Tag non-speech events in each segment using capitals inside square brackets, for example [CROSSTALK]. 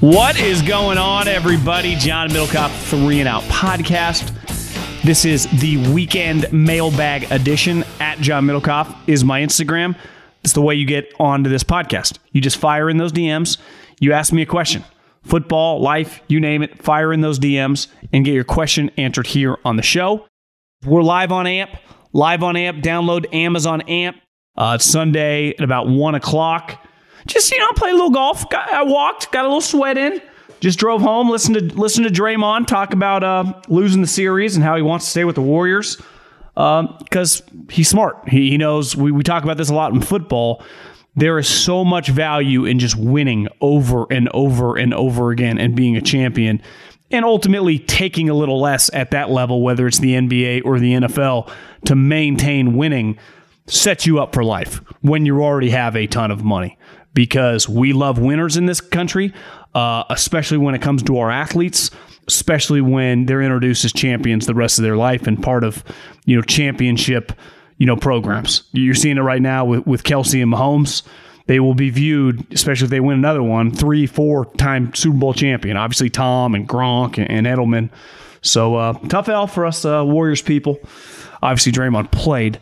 What is going on, everybody? John Middlekauff, Three and Out Podcast. This is the weekend mailbag edition. At John Middlekauff is my Instagram. It's the way you get onto this podcast. You just fire in those DMs. You ask me a question football, life, you name it. Fire in those DMs and get your question answered here on the show. We're live on AMP. Live on AMP. Download Amazon AMP. Uh, Sunday at about 1 o'clock just you know play a little golf. Got, I walked, got a little sweat in. Just drove home, listened to listen to Draymond talk about uh, losing the series and how he wants to stay with the Warriors because he's smart. He, he knows we, we talk about this a lot in football. There is so much value in just winning over and over and over again and being a champion, and ultimately taking a little less at that level, whether it's the NBA or the NFL, to maintain winning sets you up for life when you already have a ton of money because we love winners in this country, uh, especially when it comes to our athletes, especially when they're introduced as champions the rest of their life and part of you know championship you know programs. You're seeing it right now with, with Kelce and Mahomes. They will be viewed, especially if they win another one, three, four time Super Bowl champion. Obviously, Tom and Gronk and, and Edelman. So uh, tough L for us uh, Warriors people. Obviously, Draymond played.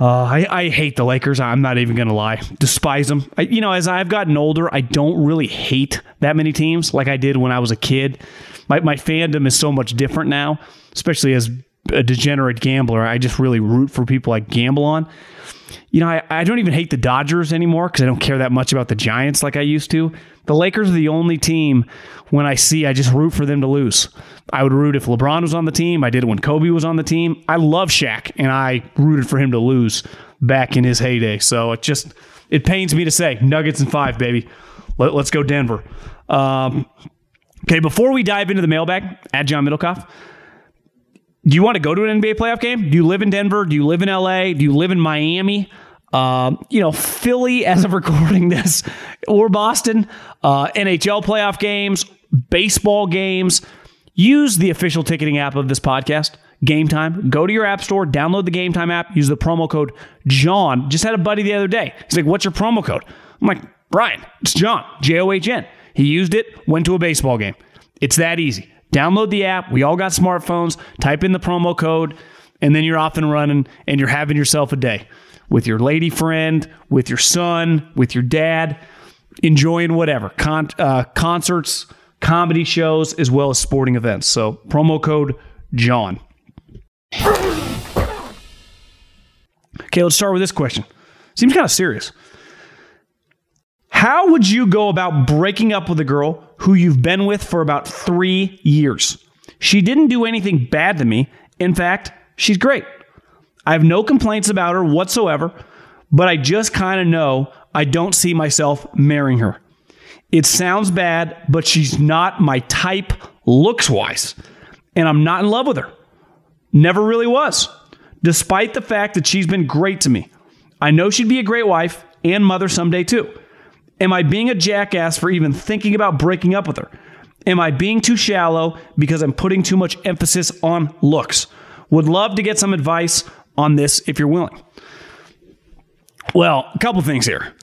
Uh, I, I hate the Lakers. I'm not even going to lie. Despise them. I, you know, as I've gotten older, I don't really hate that many teams like I did when I was a kid. My, my fandom is so much different now, especially as a degenerate gambler. I just really root for people I gamble on. You know, I, I don't even hate the Dodgers anymore because I don't care that much about the Giants like I used to. The Lakers are the only team when I see, I just root for them to lose. I would root if LeBron was on the team. I did it when Kobe was on the team. I love Shaq, and I rooted for him to lose back in his heyday. So it just it pains me to say Nuggets and five, baby. Let, us go Denver. Um, okay, before we dive into the mailbag, at John Middlekauff, do you want to go to an NBA playoff game? Do you live in Denver? Do you live in LA? Do you live in Miami? Um, you know, Philly, [LAUGHS] as of recording this, or Boston, uh, NHL playoff games, baseball games. Use the official ticketing app of this podcast, Gametime. Go to your app store, download the Gametime app, use the promo code John. Just had a buddy the other day. He's like, What's your promo code? I'm like, Brian, it's John, J O H N. He used it, went to a baseball game. It's that easy. Download the app. We all got smartphones. Type in the promo code, and then you're off and running, and you're having yourself a day with your lady friend, with your son, with your dad, enjoying whatever Con- uh, concerts, comedy shows, as well as sporting events. So, promo code John. Okay, let's start with this question. Seems kind of serious. How would you go about breaking up with a girl who you've been with for about three years? She didn't do anything bad to me. In fact, she's great. I have no complaints about her whatsoever, but I just kind of know I don't see myself marrying her. It sounds bad, but she's not my type looks wise, and I'm not in love with her. Never really was, despite the fact that she's been great to me. I know she'd be a great wife and mother someday too. Am I being a jackass for even thinking about breaking up with her? Am I being too shallow because I'm putting too much emphasis on looks? Would love to get some advice on this if you're willing. Well, a couple things here.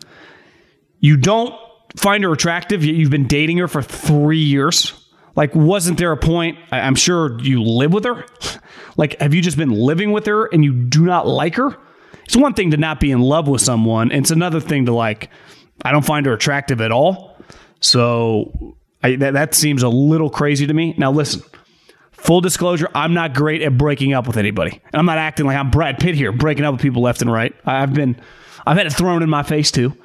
You don't find her attractive, yet you've been dating her for three years. Like, wasn't there a point? I'm sure you live with her. [LAUGHS] like, have you just been living with her and you do not like her? It's one thing to not be in love with someone, it's another thing to like, I don't find her attractive at all. So I, that, that seems a little crazy to me. Now, listen, full disclosure, I'm not great at breaking up with anybody. And I'm not acting like I'm Brad Pitt here, breaking up with people left and right. I've been, I've had it thrown in my face too.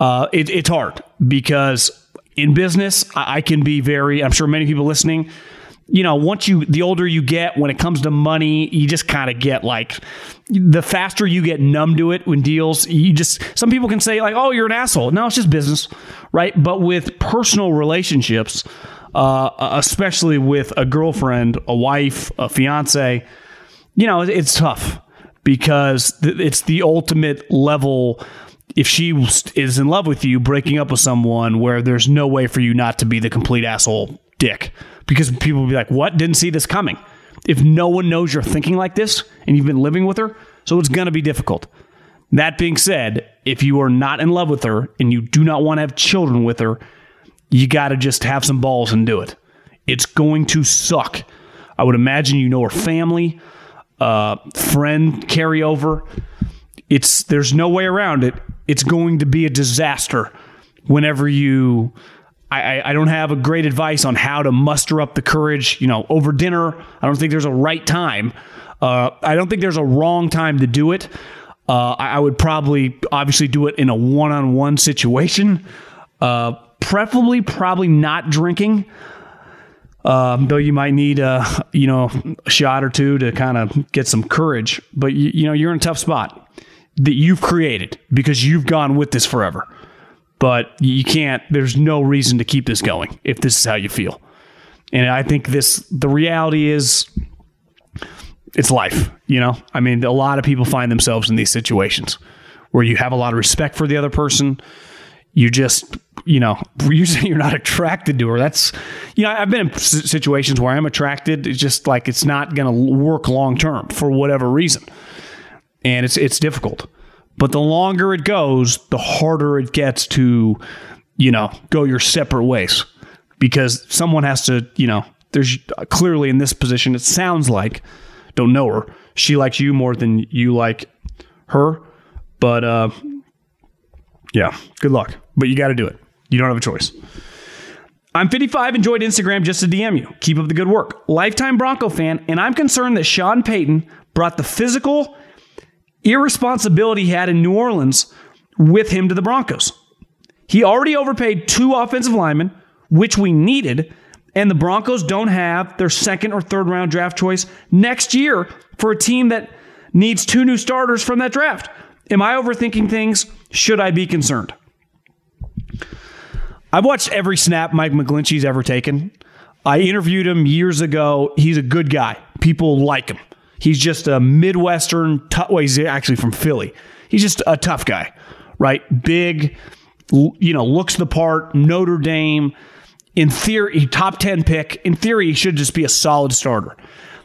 Uh, it, it's hard because in business, I, I can be very, I'm sure many people listening, you know, once you, the older you get, when it comes to money, you just kind of get like, the faster you get numb to it when deals, you just, some people can say, like, oh, you're an asshole. No, it's just business, right? But with personal relationships, uh, especially with a girlfriend, a wife, a fiance, you know, it's tough because it's the ultimate level. If she is in love with you, breaking up with someone where there's no way for you not to be the complete asshole dick because people will be like, what? Didn't see this coming. If no one knows you're thinking like this and you've been living with her, so it's going to be difficult. That being said, if you are not in love with her and you do not want to have children with her, you got to just have some balls and do it. It's going to suck. I would imagine you know her family, uh, friend carryover. It's there's no way around it. It's going to be a disaster whenever you I, I, don't have a great advice on how to muster up the courage. You know, over dinner, I don't think there's a right time. Uh, I don't think there's a wrong time to do it. Uh, I, I, would probably, obviously, do it in a one-on-one situation. Uh, preferably, probably not drinking. Um, though you might need a you know a shot or two to kind of get some courage, but you, you know you're in a tough spot that you've created because you've gone with this forever but you can't there's no reason to keep this going if this is how you feel. And i think this the reality is it's life you know? I mean a lot of people find themselves in these situations where you have a lot of respect for the other person. You just you know [LAUGHS] usually you're not attracted to her. That's you know i've been in situations where i'm attracted. It's just like it's not going to work long term for whatever reason. And it's it's difficult but the longer it goes, the harder it gets to, you know, go your separate ways because someone has to, you know, there's clearly in this position, it sounds like, don't know her. She likes you more than you like her. But uh, yeah, good luck. But you got to do it. You don't have a choice. I'm 55, enjoyed Instagram just to DM you. Keep up the good work. Lifetime Bronco fan, and I'm concerned that Sean Payton brought the physical irresponsibility he had in New Orleans with him to the Broncos. He already overpaid two offensive linemen, which we needed, and the Broncos don't have their second or third round draft choice next year for a team that needs two new starters from that draft. Am I overthinking things? Should I be concerned? I've watched every snap Mike McGlinchey's ever taken. I interviewed him years ago. He's a good guy. People like him. He's just a Midwestern, well, he's actually from Philly. He's just a tough guy, right? Big, you know, looks the part, Notre Dame. In theory, top 10 pick. In theory, he should just be a solid starter.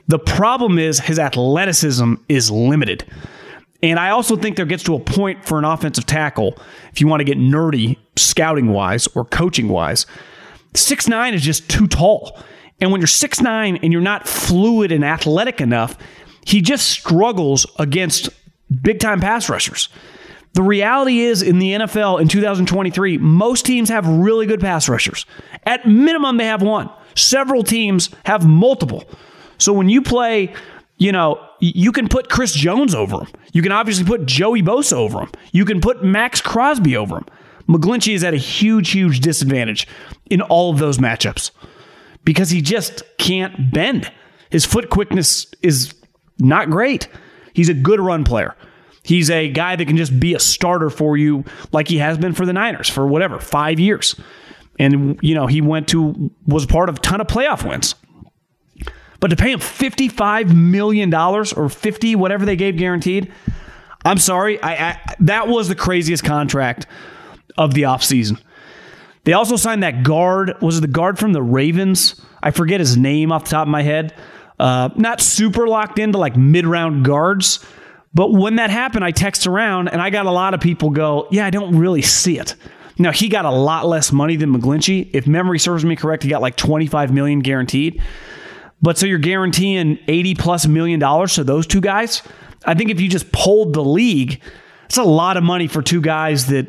The problem is his athleticism is limited. And I also think there gets to a point for an offensive tackle, if you want to get nerdy scouting wise or coaching wise, six nine is just too tall. And when you're six nine and you're not fluid and athletic enough, he just struggles against big time pass rushers. The reality is in the NFL in 2023, most teams have really good pass rushers. At minimum, they have one. Several teams have multiple. So when you play, you know, you can put Chris Jones over him. You can obviously put Joey Bosa over him. You can put Maxx Crosby over him. McGlinchey is at a huge, huge disadvantage in all of those matchups because he just can't bend. His foot quickness is not great. He's a good run player. He's a guy that can just be a starter for you like he has been for the Niners for whatever, five years. And, you know, he went to, was part of a ton of playoff wins. But to pay him $55 million or 50, whatever they gave guaranteed, I'm sorry. I, I that was the craziest contract of the offseason. They also signed that guard. Was it the guard from the Ravens? I forget his name off the top of my head. Uh, not super locked into like mid round guards. But when that happened, I text around and I got a lot of people go, Yeah, I don't really see it. Now, he got a lot less money than McGlinchey. If memory serves me correct, he got like 25 million guaranteed. But so you're guaranteeing 80 plus million dollars to those two guys. I think if you just polled the league, it's a lot of money for two guys that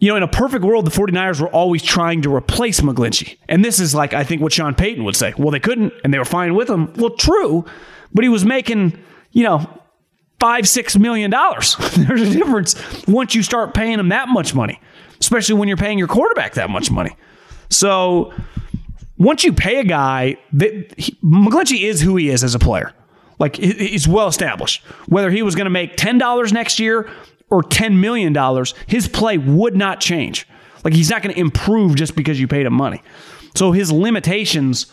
you know, in a perfect world, the 49ers were always trying to replace McGlinchey. And this is like, I think, what Sean Payton would say. Well, they couldn't, and they were fine with him. Well, true, but he was making, you know, five, six million dollars. [LAUGHS] There's a difference once you start paying him that much money, especially when you're paying your quarterback that much money. So once you pay a guy, that he, McGlinchey is who he is as a player. Like he's well established. Whether he was going to make ten dollars next year or $10 million, his play would not change. Like he's not going to improve just because you paid him money. So his limitations,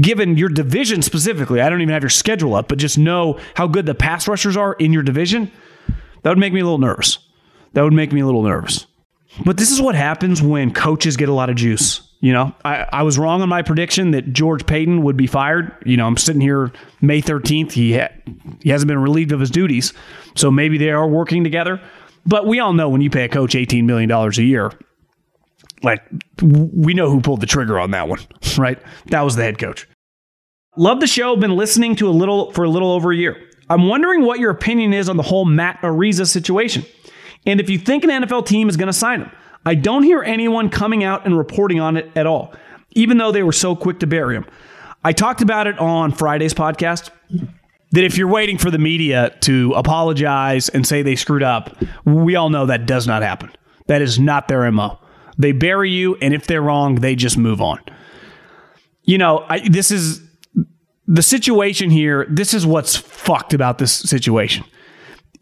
given your division specifically, I don't even have your schedule up, but just know how good the pass rushers are in your division, that would make me a little nervous. That would make me a little nervous. But this is what happens when coaches get a lot of juice. You know, I, I was wrong on my prediction that George Paton would be fired. You know, I'm sitting here May 13th. He ha- he hasn't been relieved of his duties, so maybe they are working together. But we all know when you pay a coach $18 million a year, like we know who pulled the trigger on that one, [LAUGHS] right? That was the head coach. Love the show. Been listening to a little for a little over a year. I'm wondering what your opinion is on the whole Matt Araiza situation, and if you think an NFL team is going to sign him. I don't hear anyone coming out and reporting on it at all, even though they were so quick to bury him. I talked about it on Friday's podcast that if you're waiting for the media to apologize and say they screwed up, we all know that does not happen. That is not their MO. They bury you, and if they're wrong, they just move on. You know, I, this is the situation here. This is what's fucked about this situation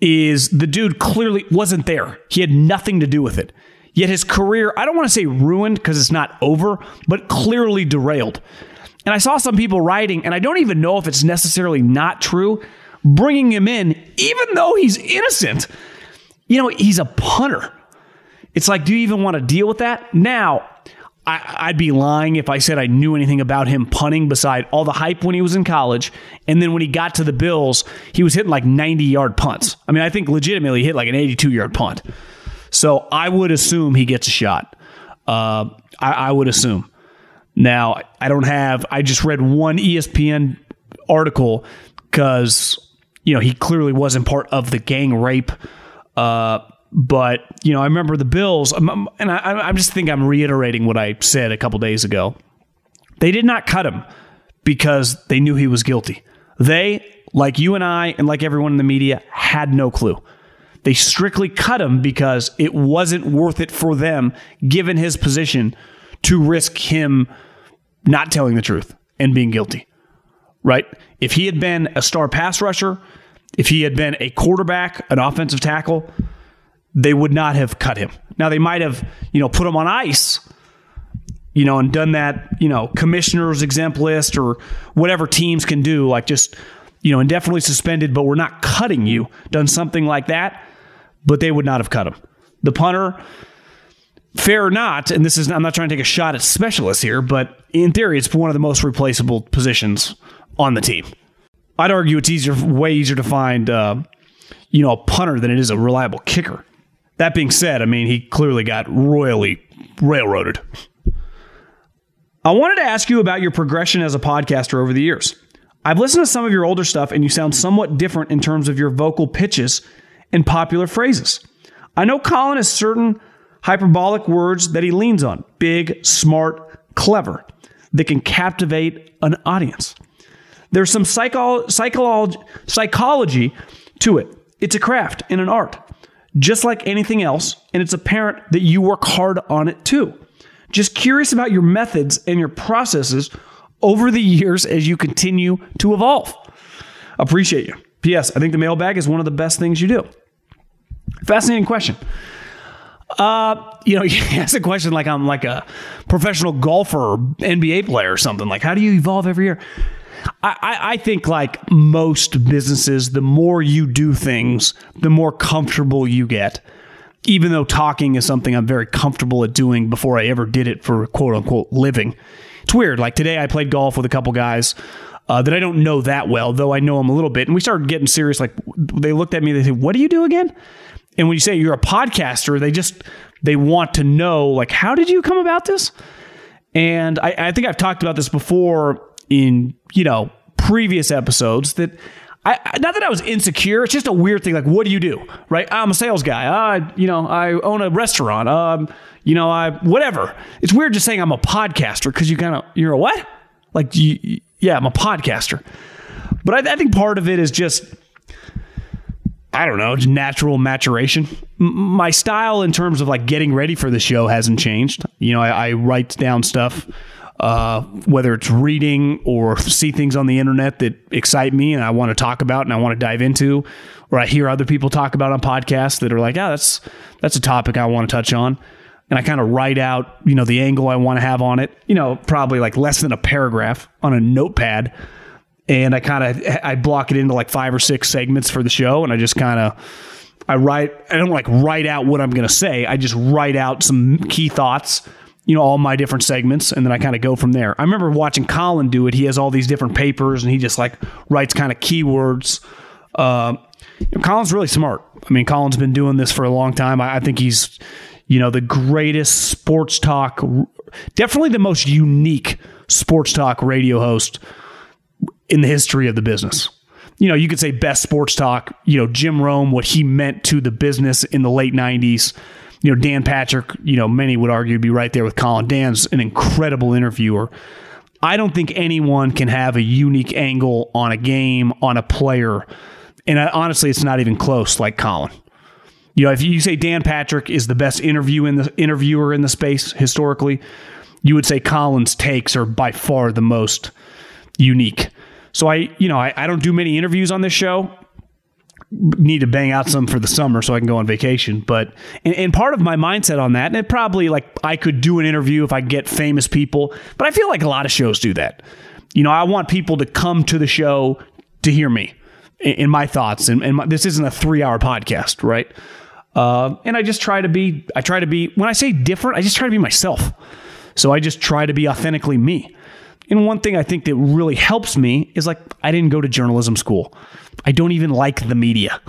is the dude clearly wasn't there. He had nothing to do with it. Yet his career, I don't want to say ruined because it's not over, but clearly derailed. And I saw some people writing, and I don't even know if it's necessarily not true, bringing him in, even though he's innocent. You know, he's a punter. It's like, do you even want to deal with that? Now, I, would be lying if I said I knew anything about him punting beside all the hype when he was in college. And then when he got to the Bills, he was hitting like 90 yard punts. I mean, I think legitimately hit like an 82 yard punt. So I would assume he gets a shot. Uh, I, I would assume. Now, I don't have, I just read one ESPN article because, you know, he clearly wasn't part of the gang rape. Uh, but, you know, I remember the Bills, um, um, and I, I just think I'm reiterating what I said a couple days ago. They did not cut him because they knew he was guilty. They, like you and I, and like everyone in the media, had no clue. They strictly cut him because it wasn't worth it for them, given his position, to risk him not telling the truth and being guilty. Right? If he had been a star pass rusher, if he had been a quarterback, an offensive tackle, they would not have cut him. Now they might have, you know, put him on ice, you know, and done that, you know, commissioner's exempt list or whatever teams can do, like just, you know, indefinitely suspended, but we're not cutting you, done something like that, but they would not have cut him. The punter, fair or not, and this is I'm not trying to take a shot at specialists here, but in theory, it's one of the most replaceable positions on the team. I'd argue it's easier, way easier to find, uh, you know, a punter than it is a reliable kicker. That being said, I mean, he clearly got royally railroaded. I wanted to ask you about your progression as a podcaster over the years. I've listened to some of your older stuff, and you sound somewhat different in terms of your vocal pitches and popular phrases. I know Colin has certain hyperbolic words that he leans on big, smart, clever that can captivate an audience. There's some psycho- psychology, psychology to it. It's a craft and an art, just like anything else, and it's apparent that you work hard on it too. Just curious about your methods and your processes over the years as you continue to evolve. Appreciate you. P.S. I think the mailbag is one of the best things you do. Fascinating question. Uh, you know, [LAUGHS] you ask a question like I'm like a professional golfer or NBA player or something. Like, how do you evolve every year? I, I think, like most businesses, the more you do things, the more comfortable you get. Even though talking is something I'm very comfortable at doing before I ever did it for quote unquote living. It's weird. Like today, I played golf with a couple guys uh, that I don't know that well, though I know them a little bit. And we started getting serious. Like they looked at me, they said, What do you do again? And when you say you're a podcaster, they just they want to know like how did you come about this? And I, I think I've talked about this before in you know previous episodes that I, not that I was insecure. It's just a weird thing. Like, what do you do? Right? I'm a sales guy. Uh, you know, I own a restaurant. Um, you know, I whatever. It's weird just saying I'm a podcaster because you kind of you're a what? Like, you, yeah, I'm a podcaster. But I, I think part of it is just I don't know, natural maturation. My style in terms of like getting ready for the show hasn't changed. You know, I, I write down stuff, uh, whether it's reading or see things on the internet that excite me and I want to talk about and I want to dive into, or I hear other people talk about on podcasts that are like, yeah, that's that's a topic I want to touch on. And I kind of write out, you know, the angle I want to have on it. You know, probably like less than a paragraph on a notepad and I kind of I block it into like five or six segments for the show, and I just kind of I write I don't like write out what I'm to say. I just write out some key thoughts, you know, all my different segments, and then I kind of go from there. I remember watching Colin do it. He has all these different papers, and he just like writes kind of keywords. Uh, Colin's really smart. I mean, Colin's been doing this for a long time. I, I think he's you know the greatest sports talk, definitely the most unique sports talk radio host in the history of the business. You know, you could say best sports talk, you know, Jim Rome, what he meant to the business in the late 90s. You know, Dan Patrick, you know, many would argue be right there with Colin. Dan's an incredible interviewer. I don't think anyone can have a unique angle on a game, on a player. And I, honestly, it's not even close like Colin. You know, if you say Dan Patrick is the best interview in the interviewer in the space historically, you would say Colin's takes are by far the most unique. So I, you know, I, I don't do many interviews on this show. Need to bang out some for the summer so I can go on vacation. But and, and part of my mindset on that, and it probably like I could do an interview if I get famous people, but I feel like a lot of shows do that. You know, I want people to come to the show to hear me in my thoughts, and, and my, this isn't a three-hour podcast, right? Uh, and I just try to be, I try to be. When I say different, I just try to be myself. So I just try to be authentically me. And one thing I think that really helps me is like, I didn't go to journalism school. I don't even like the media. [LAUGHS]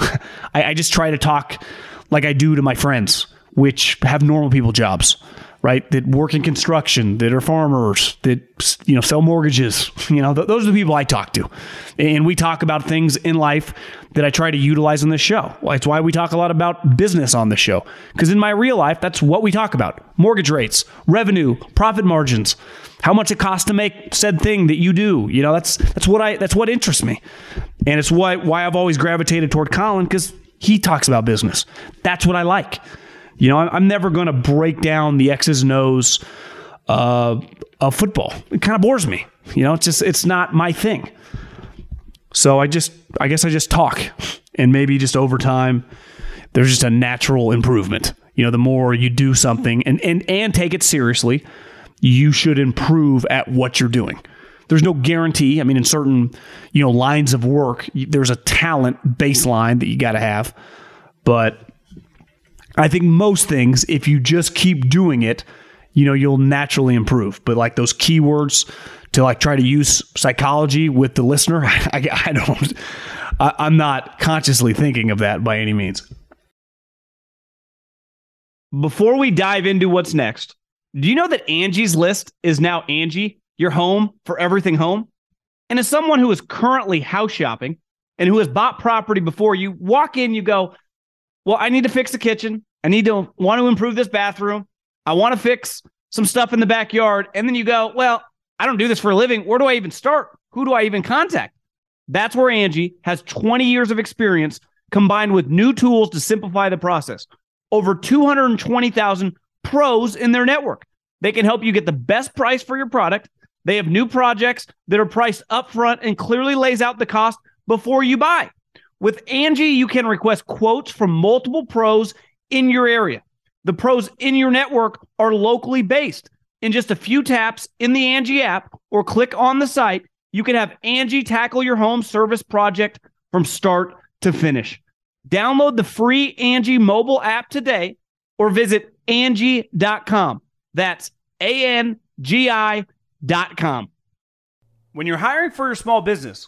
I, I, just try to talk like I do to my friends, which have normal people jobs, right? That work in construction, that are farmers, that, you know, sell mortgages. [LAUGHS] You know, th- those are the people I talk to. And we talk about things in life that I try to utilize on this show. That's why we talk a lot about business on the show. Because in my real life, that's what we talk about mortgage rates, revenue, profit margins how much it costs to make said thing that you do. You know, that's that's what I that's what interests me, and it's why why I've always gravitated toward Colin because he talks about business. That's what I like. You know, I'm never going to break down the X's and O's uh, of football. It kind of bores me. You know, it's just it's not my thing. So I just I guess I just talk, and maybe just over time, there's just a natural improvement. You know, the more you do something and and and take it seriously you should improve at what you're doing. There's no guarantee. I mean, in certain, you know, lines of work, there's a talent baseline that you got to have. But I think most things, if you just keep doing it, you know, you'll naturally improve. But like those keywords to like try to use psychology with the listener, [LAUGHS] I, I don't, I, I'm not consciously thinking of that by any means. Before we dive into what's next, do you know that Angie's List is now Angie, your home for everything home? And as someone who is currently house shopping and who has bought property before, you walk in, you go, Well, I need to fix the kitchen. I need to want to improve this bathroom. I want to fix some stuff in the backyard. And then you go, Well, I don't do this for a living. Where do I even start? Who do I even contact? That's where Angie has 20 years of experience combined with new tools to simplify the process. Over 220,000 pros in their network. They can help you get the best price for your product. They have new projects that are priced upfront and clearly lays out the cost before you buy. With Angie, you can request quotes from multiple pros in your area. The pros in your network are locally based. In just a few taps in the Angie app or click on the site, you can have Angie tackle your home service project from start to finish. Download the free Angie mobile app today or visit Angie.com. That's A N G I.com. When you're hiring for your small business,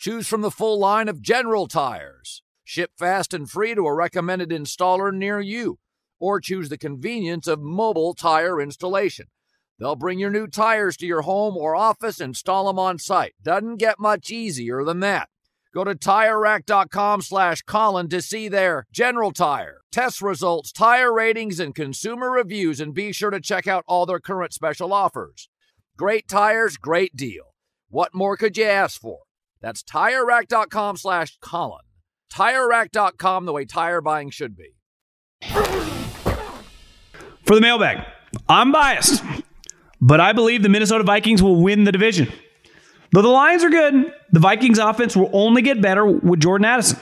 Choose from the full line of general tires. Ship fast and free to a recommended installer near you. Or choose the convenience of mobile tire installation. They'll bring your new tires to your home or office, install them on site. Doesn't get much easier than that. Go to TireRack.com slash Colin to see their general tire, test results, tire ratings, and consumer reviews, and be sure to check out all their current special offers. Great tires, great deal. What more could you ask for? That's TireRack.com slash Colin. TireRack.com, the way tire buying should be. For the mailbag, I'm biased, but I believe the Minnesota Vikings will win the division. Though the Lions are good, the Vikings offense will only get better with Jordan Addison.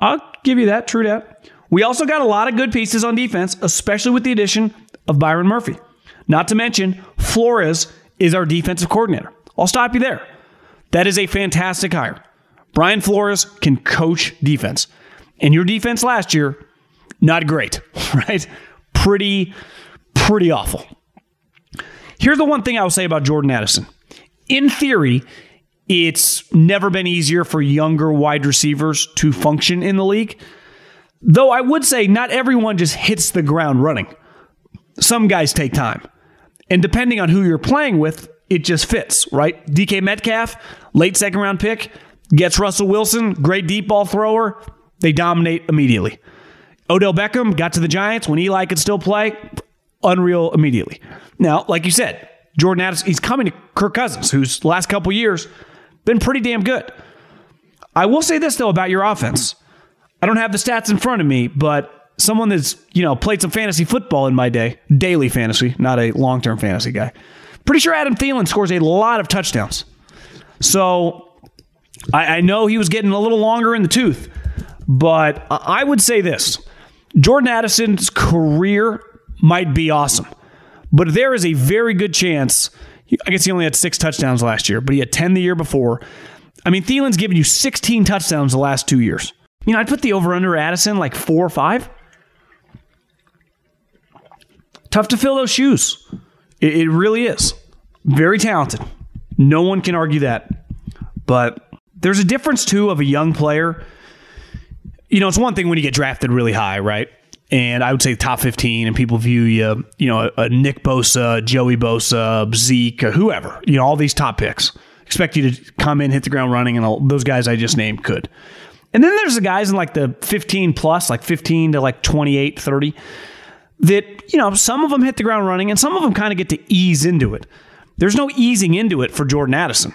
I'll give you that, true that. We also got a lot of good pieces on defense, especially with the addition of Byron Murphy. Not to mention, Flores is our defensive coordinator. I'll stop you there. That is a fantastic hire. Brian Flores can coach defense. And your defense last year, not great, [LAUGHS] right? Pretty, pretty awful. Here's the one thing I will say about Jordan Addison in theory, it's never been easier for younger wide receivers to function in the league. Though I would say not everyone just hits the ground running. Some guys take time. And depending on who you're playing with, it just fits, right? DK Metcalf, late second round pick, gets Russell Wilson, great deep ball thrower. They dominate immediately. Odell Beckham got to the Giants when Eli could still play, unreal immediately. Now, like you said, Jordan Addison, he's coming to Kirk Cousins, who's last couple years been pretty damn good. I will say this though about your offense. I don't have the stats in front of me, but someone that's, you know, played some fantasy football in my day, daily fantasy, not a long-term fantasy guy. Pretty sure Adam Thielen scores a lot of touchdowns. So I, I know he was getting a little longer in the tooth, but I would say this. Jordan Addison's career might be awesome. But there is a very good chance. I guess he only had six touchdowns last year, but he had 10 the year before. I mean, Thielen's given you 16 touchdowns the last two years. You know, I'd put the over under Addison like four or five. Tough to fill those shoes. It, it really is. Very talented. No one can argue that. But there's a difference, too, of a young player. You know, it's one thing when you get drafted really high, right? and I would say top 15, and people view you, you know, a, Nick Bosa, Joey Bosa, Zeke, whoever, you know, all these top picks. Expect you to come in, hit the ground running, and all, those guys I just named could. And then there's the guys in like the 15 plus, like 15 to like 28, 30, that, you know, some of them hit the ground running and some of them kind of get to ease into it. There's no easing into it for Jordan Addison.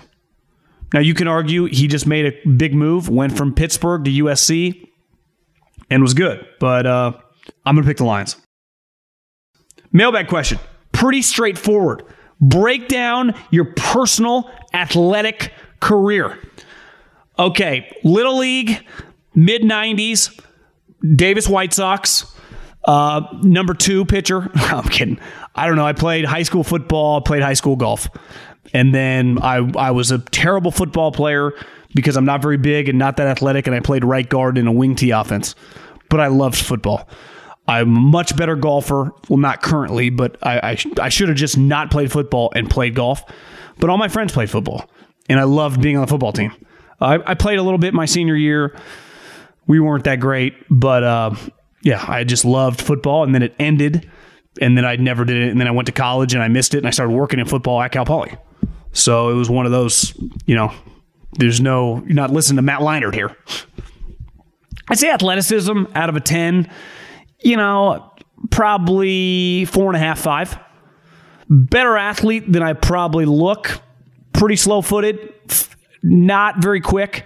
Now, you can argue he just made a big move, went from Pittsburgh to USC, and was good. But, uh, I'm going to pick the Lions. Mailbag question. Pretty straightforward. Break down your personal athletic career. Okay, Little League, mid 90s, Davis White Sox, uh, number two pitcher. [LAUGHS] I'm kidding. I don't know. I played high school football, played high school golf. And then I, I was a terrible football player because I'm not very big and not that athletic, and I played right guard in a wing tee offense. But I loved football. I'm a much better golfer. Well, not currently, but I, I, I should have just not played football and played golf. But all my friends played football, and I loved being on the football team. I, I played a little bit my senior year. We weren't that great, but uh, yeah, I just loved football, and then it ended, and then I never did it, and then I went to college and I missed it, and I started working in football at Cal Poly. So it was one of those, you know, there's no you're not listening to Matt Leinart here. I'd say athleticism out of a ten, you know, probably four and a half, five. Better athlete than I probably look. Pretty slow footed, not very quick.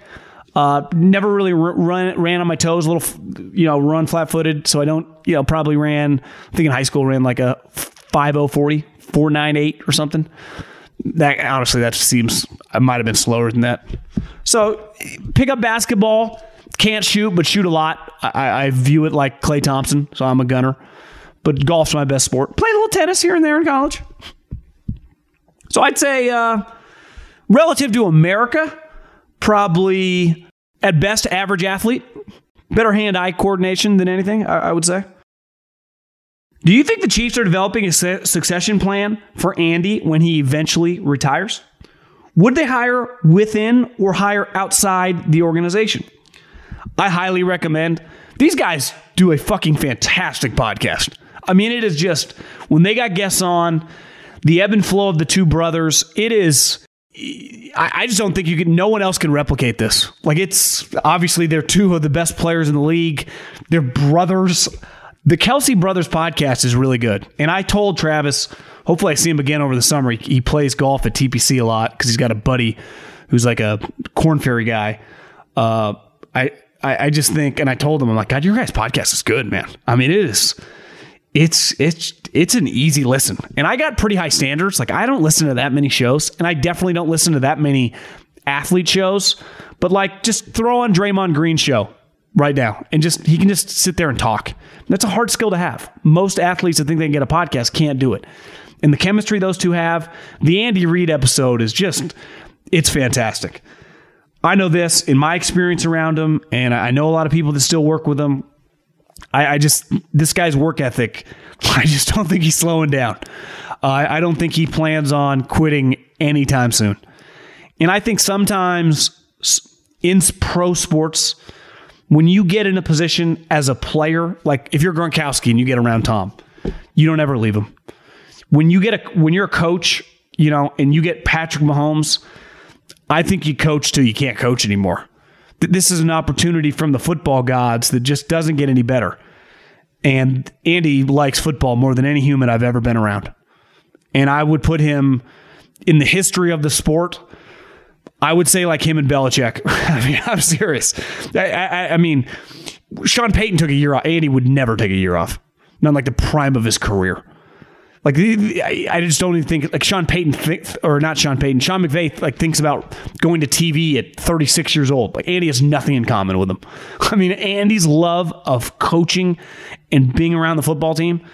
Uh, never really run ran on my toes. A little, you know, run flat footed. So I don't, you know, probably ran. I think in high school ran like a 5040, 498 or something. That honestly, that seems I might have been slower than that. So pick up basketball. Can't shoot, but shoot a lot. I, I view it like Klay Thompson, so I'm a gunner. But golf's my best sport. Played a little tennis here and there in college. So I'd say, uh, relative to America, probably at best average athlete. Better hand eye coordination than anything, I, I would say. Do you think the Chiefs are developing a succession plan for Andy when he eventually retires? Would they hire within or hire outside the organization? I highly recommend. These guys do a fucking fantastic podcast. I mean, it is just when they got guests on, the ebb and flow of the two brothers, it is I, just don't think you can. No one else can replicate this. Like it's obviously they're two of the best players in the league. They're brothers. The Kelce Brothers podcast is really good. And I told Travis, hopefully I see him again over the summer. He, he plays golf at TPC a lot because he's got a buddy who's like a corn fairy guy. Uh, I, I, I just think, and I told him, I'm like, God, your guys' podcast is good, man. I mean, it is. It's it's it's an easy listen, and I got pretty high standards. Like I don't listen to that many shows, and I definitely don't listen to that many athlete shows. But like, just throw on Draymond Green show right now and just he can just sit there and talk. That's a hard skill to have. Most athletes that think they can get a podcast can't do it. And the chemistry those two have, the Andy Reid episode is just it's fantastic. I know this in my experience around him, and I know a lot of people that still work with him. I, I just this guy's work ethic. [LAUGHS] I just don't think he's slowing down. Uh, I don't think he plans on quitting anytime soon. And I think sometimes in pro sports, when you get in a position as a player, like if you're Gronkowski and you get around Tom, you don't ever leave him. When you get a when you're a coach, you know, and you get Patrick Mahomes, I think you coach till you can't coach anymore. This is an opportunity from the football gods that just doesn't get any better. And Andy likes football more than any human I've ever been around. And I would put him in the history of the sport I would say like him and Belichick. [LAUGHS] I mean, I'm serious. I, I, I, mean, Sean Payton took a year off. Andy would never take a year off. Not like the prime of his career. Like I just don't even think like Sean Payton think, or not Sean Payton. Sean McVay like thinks about going to TV at 36 years old. Like Andy has nothing in common with him. [LAUGHS] I mean, Andy's love of coaching and being around the football team.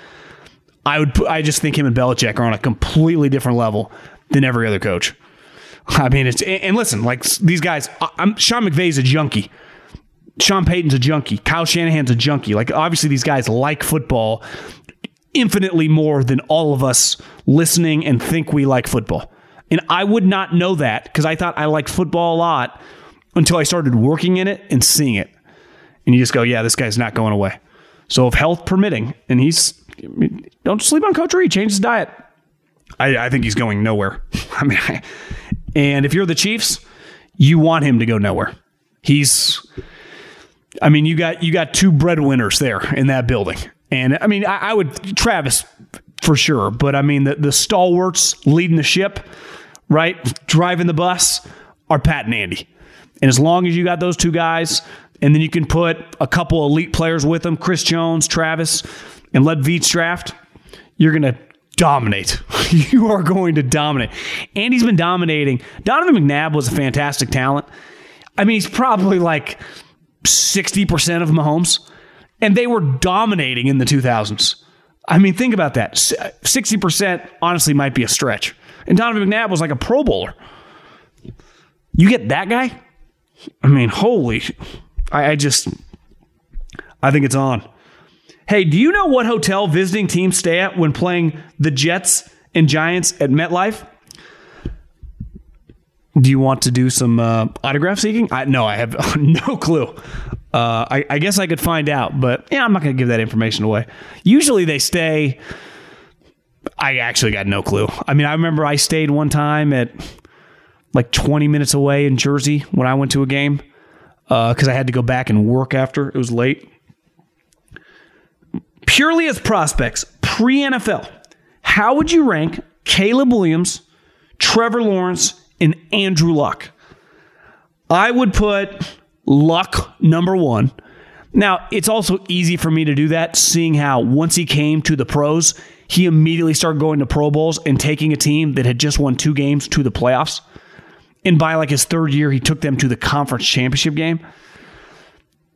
I would I just think him and Belichick are on a completely different level than every other coach. I mean, it's and listen, like these guys. I'm Sean McVay's a junkie. Sean Payton's a junkie. Kyle Shanahan's a junkie. Like obviously, these guys like football infinitely more than all of us listening and think we like football. And I would not know that because I thought I liked football a lot until I started working in it and seeing it. And you just go, yeah, this guy's not going away. So if health permitting, and he's don't sleep on Coach Reid, change his diet. I, I think he's going nowhere. [LAUGHS] I mean, I, and if you're the Chiefs, you want him to go nowhere. He's I mean, you got you got two breadwinners there in that building. And I mean, I, I would Travis for sure, but I mean the, the stalwarts leading the ship, right? Driving the bus are Pat and Andy. And as long as you got those two guys, and then you can put a couple elite players with them, Chris Jones, Travis, and let Veach draft, you're gonna dominate. [LAUGHS] you are going to dominate. And he's been dominating. Donovan McNabb was a fantastic talent. I mean, he's probably like 60% of Mahomes. And they were dominating in the 2000s. I mean, think about that. 60% honestly might be a stretch. And Donovan McNabb was like a Pro Bowler. You get that guy? I mean, holy. I, I just, I think it's on. Hey, do you know what hotel visiting teams stay at when playing the Jets and Giants at MetLife? Do you want to do some uh, autograph seeking? I, no, I have [LAUGHS] no clue. Uh, I, I, guess I could find out, but yeah, I'm not going to give that information away. Usually they stay. I actually got no clue. I mean, I remember I stayed one time at like 20 minutes away in Jersey when I went to a game because uh, I had to go back and work after it was late. Purely as prospects, pre NFL, how would you rank Caleb Williams, Trevor Lawrence, and Andrew Luck. I would put Luck number one. Now, it's also easy for me to do that, seeing how once he came to the pros, he immediately started going to Pro Bowls and taking a team that had just won two games to the playoffs. And by like his third year, he took them to the conference championship game.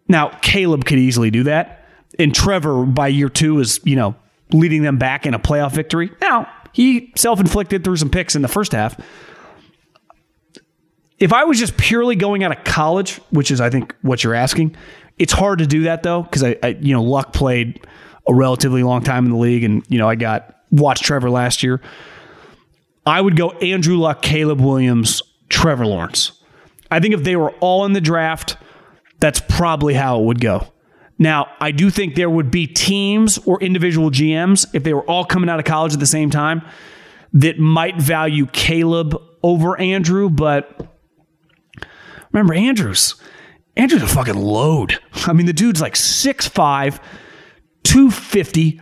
Now, Caleb could easily do that. And Trevor, by year two, is, you know, leading them back in a playoff victory. Now, he self inflicted through some picks in the first half, if I was just purely going out of college, which is I think what you're asking, it's hard to do that though because I, I, you know, Luck played a relatively long time in the league, and you know, I got watched Trevor last year. I would go Andrew Luck, Caleb Williams, Trevor Lawrence. I think if they were all in the draft, that's probably how it would go. Now, I do think there would be teams or individual GMs, if they were all coming out of college at the same time, that might value Caleb over Andrew, but Remember Andrews. Andrews a fucking load. I mean, the dude's like 6'5, 250.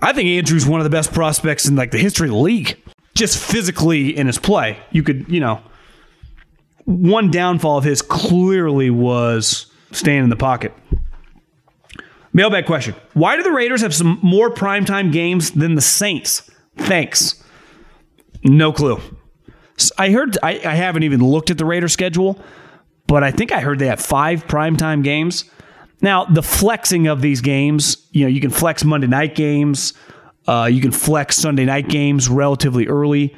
I think Andrews one of the best prospects in like the history of the league. Just physically in his play. You could, you know, one downfall of his clearly was staying in the pocket. Mailbag question. Why do the Raiders have some more primetime games than the Saints? Thanks. No clue. I heard I, I haven't even looked at the Raider schedule, but I think I heard they have five primetime games. Now, the flexing of these games, you know, you can flex Monday night games, uh, you can flex Sunday night games relatively early.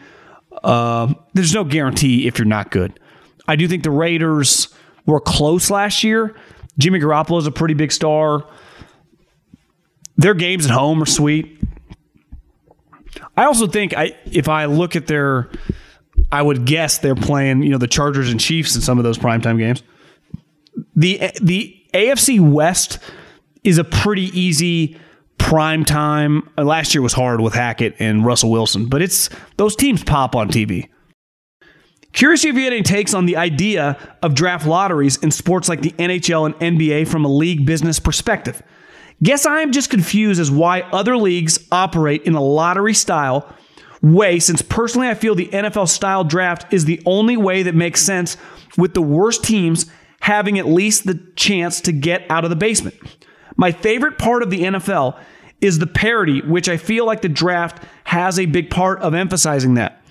Uh, there's no guarantee if you're not good. I do think the Raiders were close last year. Jimmy Garoppolo is a pretty big star. Their games at home are sweet. I also think I if I look at their I would guess they're playing, you know, the Chargers and Chiefs in some of those primetime games. The the AFC West is a pretty easy prime time. Last year was hard with Hackett and Russell Wilson, but it's those teams pop on TV. Curious if you had any takes on the idea of draft lotteries in sports like the NHL and NBA from a league business perspective. Guess I am just confused as why other leagues operate in a lottery style way, since personally I feel the NFL style draft is the only way that makes sense with the worst teams having at least the chance to get out of the basement. My favorite part of the NFL is the parity, which I feel like the draft has a big part of emphasizing that.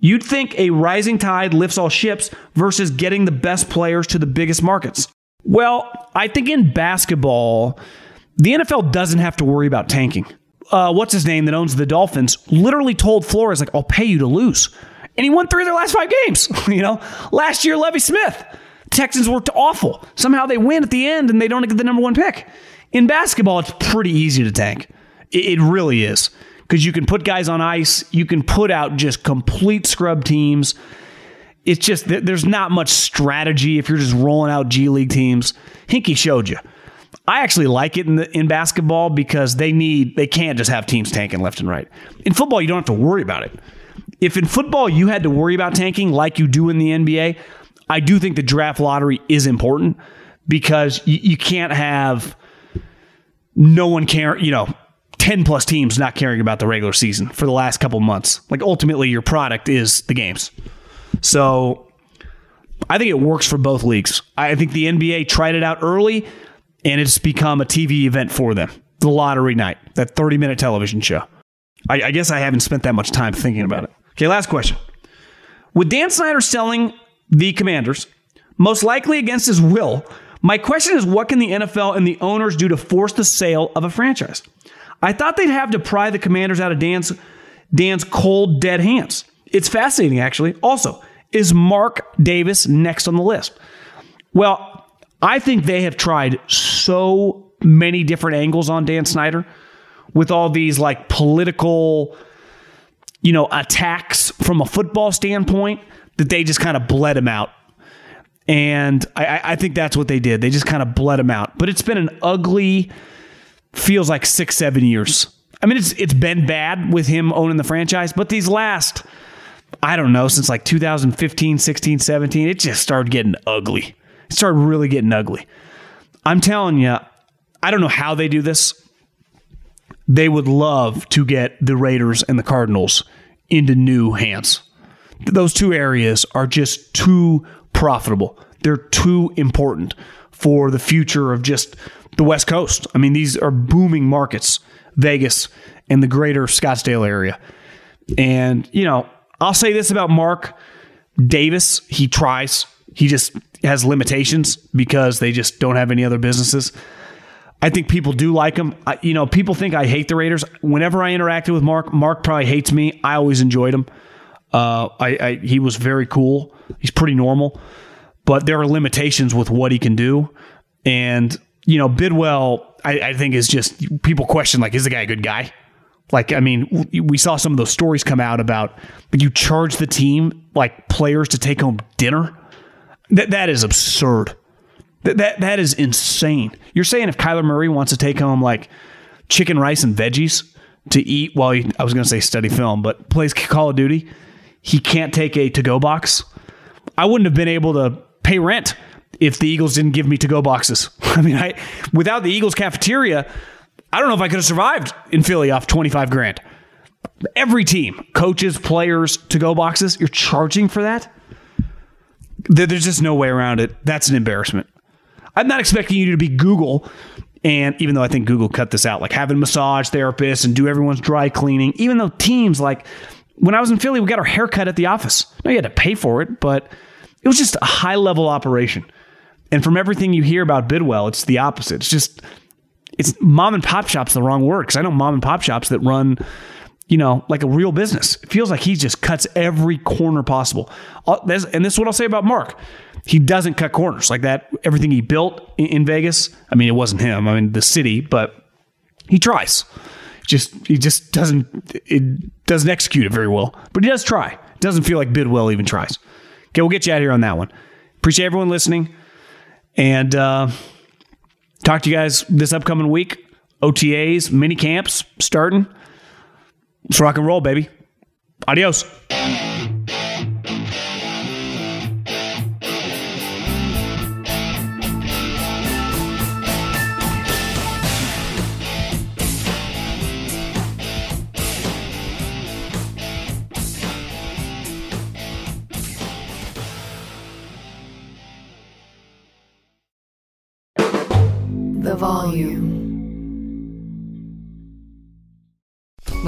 You'd think a rising tide lifts all ships versus getting the best players to the biggest markets. Well, I think in basketball, the NFL doesn't have to worry about tanking uh, what's his name that owns the Dolphins literally told Flores like, "I'll pay you to lose," and he won three of their last five games. [LAUGHS] you know, last year Lovie Smith, Texans worked awful. Somehow they win at the end and they don't get the number one pick. In basketball, it's pretty easy to tank. It, it really is because you can put guys on ice, you can put out just complete scrub teams. It's just there's not much strategy if you're just rolling out G League teams. Hinkie showed you. I actually like it in the, in basketball because they need they can't just have teams tanking left and right. In football, you don't have to worry about it. If in football you had to worry about tanking like you do in the NBA, I do think the draft lottery is important because you, you can't have no one care, you know, 10 plus teams not caring about the regular season for the last couple months. Like ultimately your product is the games. So I think it works for both leagues. I think the NBA tried it out early and it's become a TV event for them. The lottery night, that 30 minute television show. I, I guess I haven't spent that much time thinking about it. Okay, last question. With Dan Snyder selling the Commanders, most likely against his will, my question is what can the NFL and the owners do to force the sale of a franchise? I thought they'd have to pry the Commanders out of Dan's Dan's cold, dead hands. It's fascinating, actually. Also, is Mark Davis next on the list? Well, I think they have tried so many different angles on Dan Snyder with all these like political, you know, attacks from a football standpoint that they just kind of bled him out. And I, I think that's what they did. They just kind of bled him out. But it's been an ugly, feels like six, seven years. I mean, it's it's been bad with him owning the franchise, but these last, I don't know, since like 2015, 16, 17, it just started getting ugly. It started really getting ugly. I'm telling you, I don't know how they do this. They would love to get the Raiders and the Cardinals into new hands. Those two areas are just too profitable. They're too important for the future of just the West Coast. I mean, these are booming markets, Vegas and the greater Scottsdale area. And, you know, I'll say this about Mark Davis. He tries, he just has limitations because they just don't have any other businesses. I think people do like him. I, you know, people think I hate the Raiders. Whenever I interacted with Mark, Mark probably hates me. I always enjoyed him. Uh, I, I, he was very cool. He's pretty normal, but there are limitations with what he can do. And you know, Bidwill, I, I think is just people question like, is the guy a good guy? Like, I mean, we saw some of those stories come out about you charge the team like players to take home dinner. That that is absurd. That, that that is insane. You're saying if Kyler Murray wants to take home like chicken, rice, and veggies to eat while he, I was going to say study film, but plays Call of Duty, he can't take a to go box. I wouldn't have been able to pay rent if the Eagles didn't give me to go boxes. [LAUGHS] I mean, I without the Eagles cafeteria, I don't know if I could have survived in Philly off 25 grand. Every team, coaches, players, to go boxes, you're charging for that? There's just no way around it. That's an embarrassment. I'm not expecting you to be Google. And even though I think Google cut this out, like having massage therapists and do everyone's dry cleaning, even though teams like when I was in Philly, we got our haircut at the office. No, you had to pay for it, but it was just a high level operation. And from everything you hear about Bidwill, it's the opposite. It's just, it's mom and pop shops the wrong word because I know mom and pop shops that run, you know, like a real business. It feels like he just cuts every corner possible. And this is what I'll say about Mark he doesn't cut corners like that. Everything he built in, Vegas, I mean, it wasn't him. I mean, the city, but he tries. Just he just doesn't it doesn't execute it very well, but he does try. It doesn't feel like Bidwill even tries. Okay, we'll get you out here on that one. Appreciate everyone listening, and uh, talk to you guys this upcoming week. OTAs, mini camps starting. Let's rock and roll, baby. Adios.